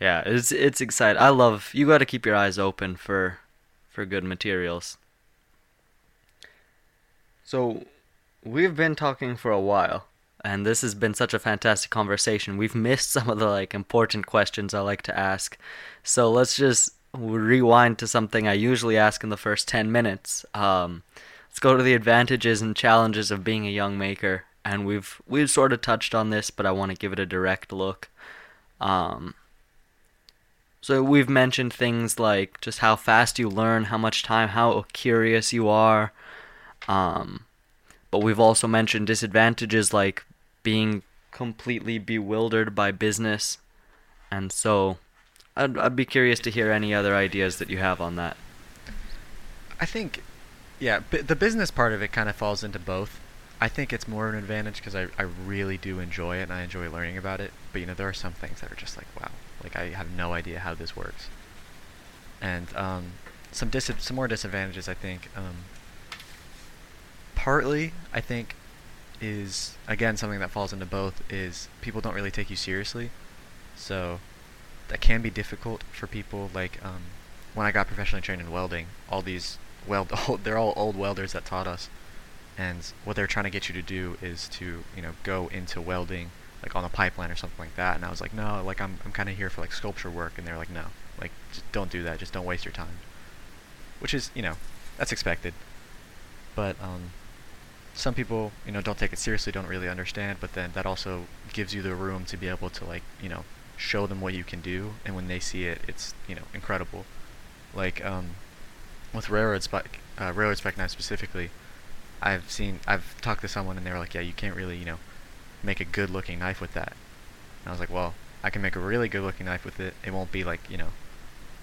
Yeah, it's it's exciting. I love you got to keep your eyes open for for good materials. So we've been talking for a while and this has been such a fantastic conversation. We've missed some of the like important questions I like to ask. So let's just rewind to something I usually ask in the first 10 minutes. Um, let's go to the advantages and challenges of being a young maker. And we've we've sort of touched on this, but I want to give it a direct look. Um, so we've mentioned things like just how fast you learn, how much time, how curious you are. Um, but we've also mentioned disadvantages like being completely bewildered by business, and so I'd I'd be curious to hear any other ideas that you have on that. I think, yeah, b- the business part of it kind of falls into both. I think it's more of an advantage because I, I really do enjoy it and I enjoy learning about it. But you know, there are some things that are just like, wow, like I have no idea how this works. And um, some dis- some more disadvantages, I think. Um, partly, I think, is again something that falls into both is people don't really take you seriously, so that can be difficult for people. Like um, when I got professionally trained in welding, all these weld [LAUGHS] they're all old welders that taught us, and what they're trying to get you to do is to you know go into welding like on a pipeline or something like that. And I was like, no, like I'm I'm kind of here for like sculpture work, and they're like, no, like just don't do that, just don't waste your time. Which is you know that's expected, but um, some people you know don't take it seriously, don't really understand, but then that also gives you the room to be able to like you know show them what you can do, and when they see it, it's you know incredible. Like um, with railroad spec, uh, railroad spec specifically, I've seen, I've talked to someone and they were like, yeah, you can't really, you know, make a good looking knife with that. And I was like, well, I can make a really good looking knife with it. It won't be like, you know,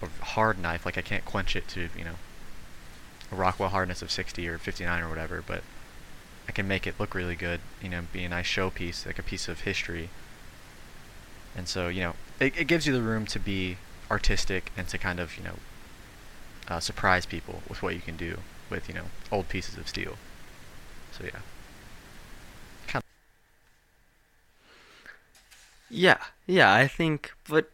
a hard knife. Like I can't quench it to, you know, a Rockwell hardness of 60 or 59 or whatever, but I can make it look really good, you know, be a nice showpiece, like a piece of history. And so, you know, it, it gives you the room to be artistic and to kind of, you know, uh, surprise people with what you can do with, you know, old pieces of steel. So yeah. Kind Yeah, yeah, I think, but,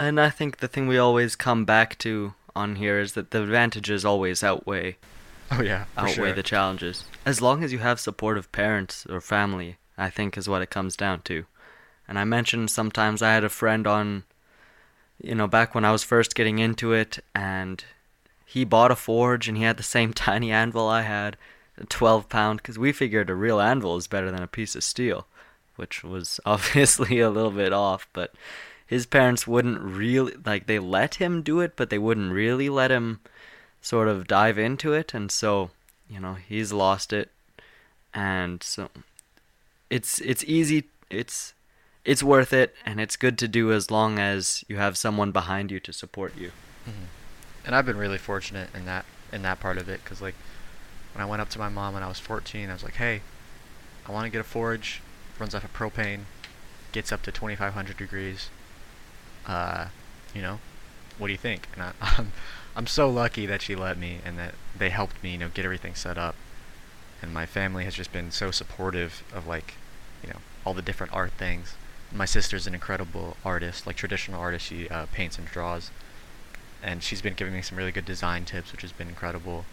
and I think the thing we always come back to on here is that the advantages always outweigh oh yeah, outweigh sure. the challenges. As long as you have supportive parents or family, I think is what it comes down to. And I mentioned sometimes I had a friend on, you know, back when I was first getting into it, and he bought a forge and he had the same [LAUGHS] tiny anvil I had, 12 pound, because we figured a real anvil is better than a piece of steel, which was [LAUGHS] obviously a little bit off, but his parents wouldn't really, like, they let him do it, but they wouldn't really let him sort of dive into it, and so, you know, he's lost it, and so it's it's easy, it's it's worth it, and it's good to do as long as you have someone behind you to support you. Mhm. And I've been really fortunate in that in that part of it because like when I went up to my mom when I was 14, I was like, hey, I want to get a forge, runs off of propane, gets up to 2,500 degrees. Uh, you know, what do you think? And I, [LAUGHS] I'm I'm so lucky that she let me and that they helped me, you know, get everything set up. And my family has just been so supportive of like, you know, all the different art things. My sister's an incredible artist, like traditional artist. She uh, paints and draws and she's been giving me some really good design tips, which has been incredible.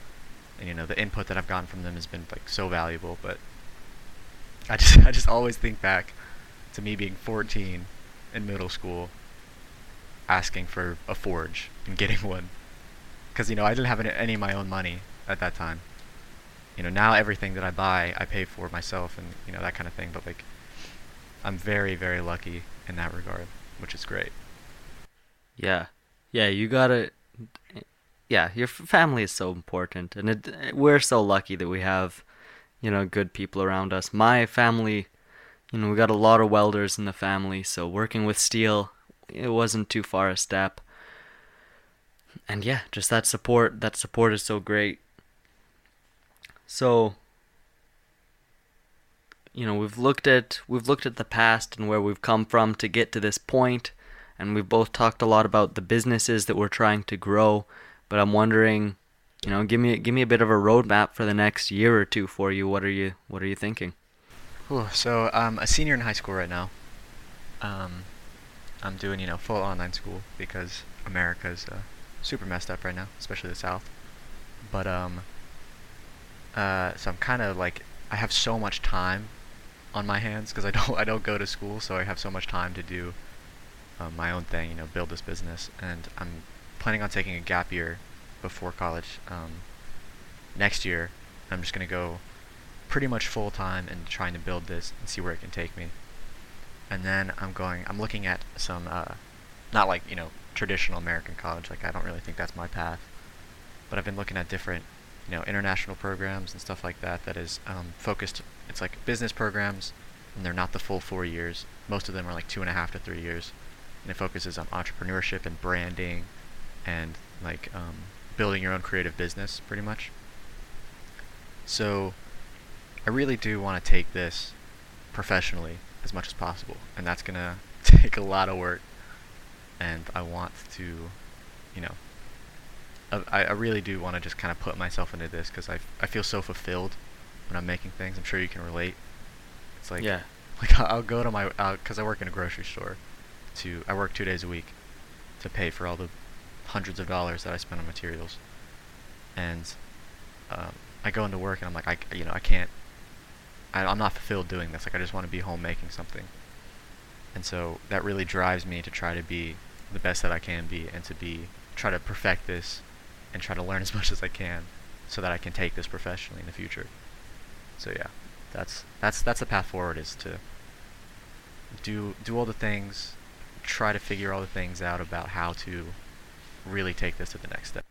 And you know, the input that I've gotten from them has been like so valuable. But I just [LAUGHS] I just always think back to me being 14 in middle school, asking for a forge and getting [LAUGHS] one, because you know I didn't have any, any of my own money at that time. You know, now everything that I buy I pay for myself and you know that kind of thing. But like, I'm very very lucky in that regard, which is great. Yeah, yeah, you gotta. Yeah, your family is so important, and it, we're so lucky that we have, you know, good people around us. My family, you know, we got a lot of welders in the family, so working with steel, it wasn't too far a step. And yeah, just that support. That support is so great. So, you know, we've looked at we've looked at the past and where we've come from to get to this point and we've both talked a lot about the businesses that we're trying to grow. But I'm wondering, you know, give me give me a bit of a roadmap for the next year or two for you. What are you What are you thinking? So I'm a senior in high school right now. Um, I'm doing you know full online school because America's uh, super messed up right now, especially the South. But um, uh, so I'm kind of like I have so much time on my hands because I don't [LAUGHS] I don't go to school, so I have so much time to do um, my own thing, you know, build this business, and I'm planning on taking a gap year before college um, next year. I'm just gonna go pretty much full time and trying to build this and see where it can take me. And then I'm going. I'm looking at some, uh, not like you know traditional American college. Like I don't really think that's my path. But I've been looking at different, you know, international programs and stuff like that. That is um, focused. It's like business programs and they're not the full four years. Most of them are like two and a half to three years, and it focuses on entrepreneurship and branding, and like um, building your own creative business, pretty much. So, I really do want to take this professionally as much as possible, and that's gonna [LAUGHS] take a lot of work. And I want to, you know, I, I really do want to just kind of put myself into this because I, I feel so fulfilled when I'm making things. I'm sure you can relate. It's like yeah. [LAUGHS] like I'll go to my because I work in a grocery store. To I work two days a week to pay for all the hundreds of dollars that I spend on materials, and um, I go into work and I'm like I you know I can't. I, I'm not fulfilled doing this. Like I just want to be home making something. And so that really drives me to try to be the best that I can be and to be try to perfect this and try to learn [LAUGHS] as much as I can so that I can take this professionally in the future. So yeah, that's that's that's the path forward is to do do all the things, try to figure all the things out about how to really take this to the next step.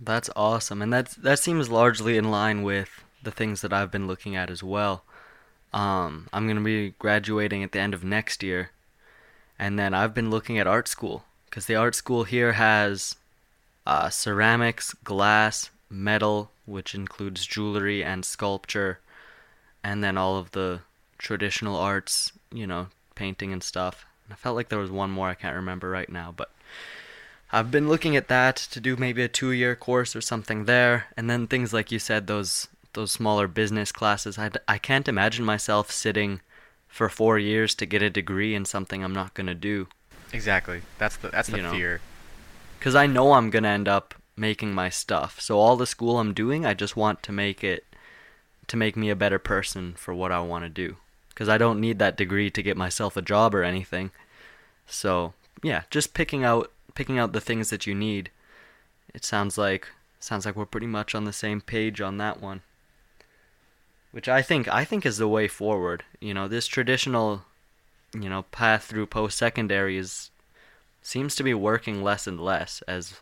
That's awesome, and that's that seems largely in line with the things that I've been looking at as well. Um, I'm gonna be graduating at the end of next year, and then I've been looking at art school because the art school here has uh, ceramics, glass, metal, which includes jewelry and sculpture, and then all of the traditional arts, you know, painting and stuff. And I felt like there was one more I can't remember right now, but I've been looking at that to do maybe a two-year course or something there, and then things like you said, those those smaller business classes. I I can't imagine myself sitting for four years to get a degree in something I'm not gonna do. Exactly. That's the that's the You know. fear. Because I know I'm gonna end up making my stuff. So all the school I'm doing, I just want to make it to make me a better person for what I want to do. Because I don't need that degree to get myself a job or anything. So yeah, just picking out picking out the things that you need. It sounds like sounds like we're pretty much on the same page on that one. Which I think I think is the way forward. You know, this traditional you know path through post secondary is seems to be working less and less as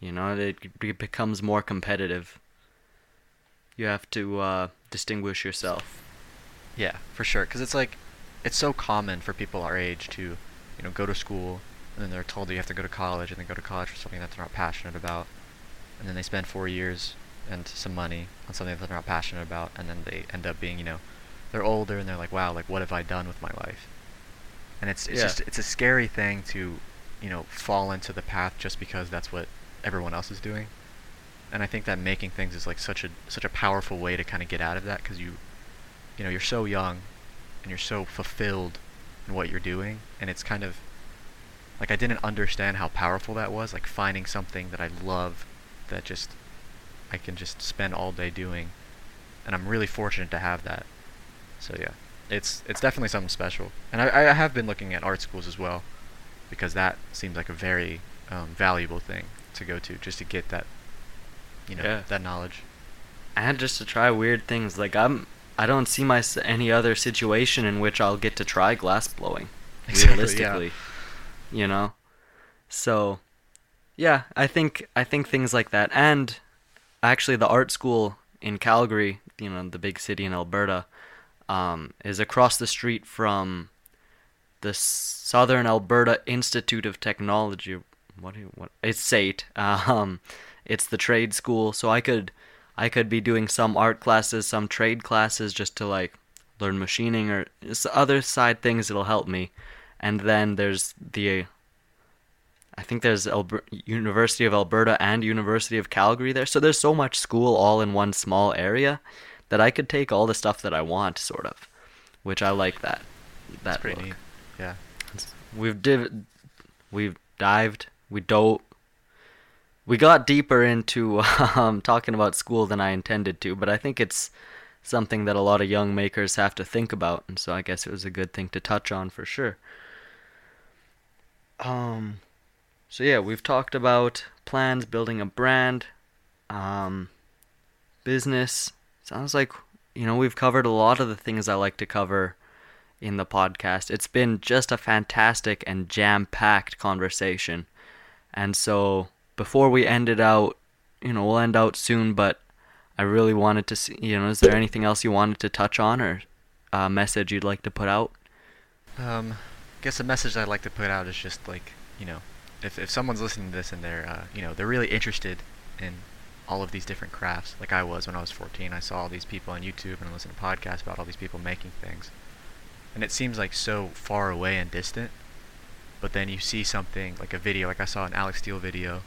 you know it becomes more competitive. You have to uh, distinguish yourself. Yeah, for sure. Because it's like, it's so common for people our age to, you know, go to school and then they're told that you have to go to college and then go to college for something that they're not passionate about, and then they spend four years and some money on something that they're not passionate about, and then they end up being, you know, they're older and they're like, wow, like what have I done with my life? And it's it's Yeah. just it's a scary thing to, you know, fall into the path just because that's what everyone else is doing. And I think that making things is like such a such a powerful way to kind of get out of that because you you know, you're so young and you're so fulfilled in what you're doing and it's kind of like I didn't understand how powerful that was, like finding something that I love that just I can just spend all day doing. And I'm really fortunate to have that. So yeah, it's it's definitely something special. And I, I have been looking at art schools as well because that seems like a very um, valuable thing to go to just to get that you know, Yeah. that knowledge. and just to try weird things. Like I'm, I don't see my any other situation in which I'll get to try glass blowing. [LAUGHS] Exactly, yeah. You know. So, yeah, I think I think things like that, and actually the art school in Calgary, you know, the big city in Alberta, um, is across the street from the Southern Alberta Institute of Technology. What do you, what? It's SAIT. Um, it's the trade school, so I could I could be doing some art classes, some trade classes, just to like learn machining or other side things that'll help me. And then there's the I think there's Alber- University of Alberta and University of Calgary there. So there's so much school all in one small area that I could take all the stuff that I want, sort of, which I like that. That That's pretty look. neat. Yeah. We've div- we've dived, we dove, we got deeper into [LAUGHS] um, talking about school than I intended to, but I think it's something that a lot of young makers have to think about, and so I guess it was a good thing to touch on for sure. Um, so yeah, we've talked about plans, building a brand, um, business. Sounds like you know we've covered a lot of the things I like to cover in the podcast. It's been just a fantastic and jam-packed conversation. And so before we end it out, you know, we'll end out soon, but I really wanted to see, you know, is there anything else you wanted to touch on or a message you'd like to put out? Um, guess the message I'd like to put out is just like, you know, if, if someone's listening to this and they're, uh, you know, they're really interested in all of these different crafts, like I was when I was 14, I saw all these people on YouTube and I listened to podcasts about all these people making things. And it seems like so far away and distant, but then you see something, like a video, like I saw an Alec Steele video,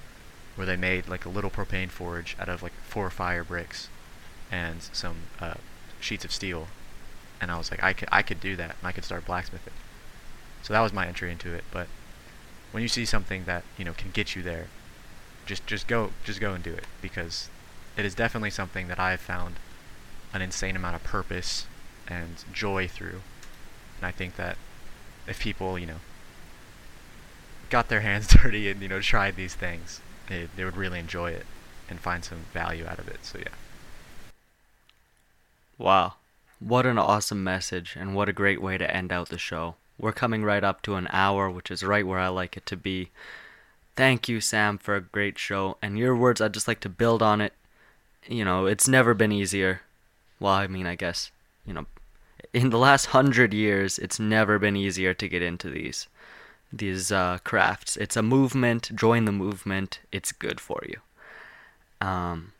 where they made like a little propane forge out of like four fire bricks and some uh, sheets of steel, and I was like, I could, I could do that, and I could start blacksmithing. So that was my entry into it. But when you see something that you know can get you there, just just go just go and do it because it is definitely something that I have found an insane amount of purpose and joy through. And I think that if people, you know, got their [LAUGHS] hands dirty and you know tried these things, they they would really enjoy it and find some value out of it. So yeah. Wow. What an awesome message, and what a great way to end out the show. We're coming right up to an hour, which is right where I like it to be. Thank you, Sam, for a great show. And your words, I'd just like to build on it. You know, it's never been easier. Well, I mean, I guess, you know, in the last hundred years, it's never been easier to get into these these uh, crafts. It's a movement. Join the movement. It's good for you. Um,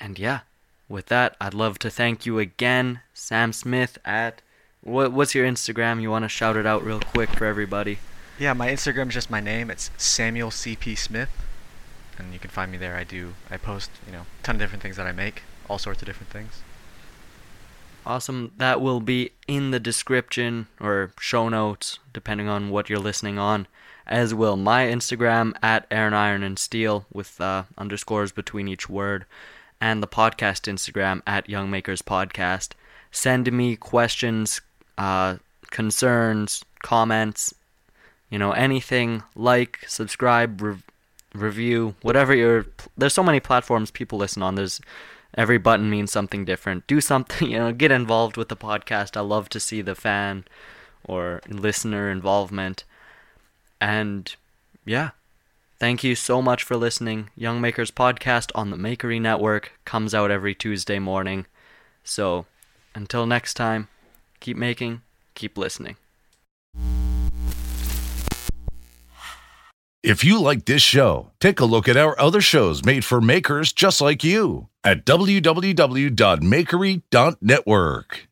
and yeah, with that, I'd love to thank you again, Sam Smith. At what? What's your Instagram? You want to shout it out real quick for everybody? Yeah, my Instagram is just my name. It's Samuel CP Smith, and you can find me there. I do. I post, you know, a ton of different things that I make, all sorts of different things. Awesome. That will be in the description or show notes, depending on what you're listening on, as will my Instagram at Aaron Iron and Steel with uh, underscores between each word, and the podcast Instagram at Young Makers Podcast. Send me questions, uh, concerns, comments, you know, anything. Like, subscribe, re- review, whatever your. There's so many platforms people listen on. There's every button means something different. Do something, [LAUGHS] you know, get involved with the podcast. I love to see the fan or listener involvement. And yeah, thank you so much for listening. Young Makers Podcast on the Makery Network comes out every Tuesday morning. So until next time, keep making, keep listening. If you like this show, take a look at our other shows made for makers just like you at www.makery.network.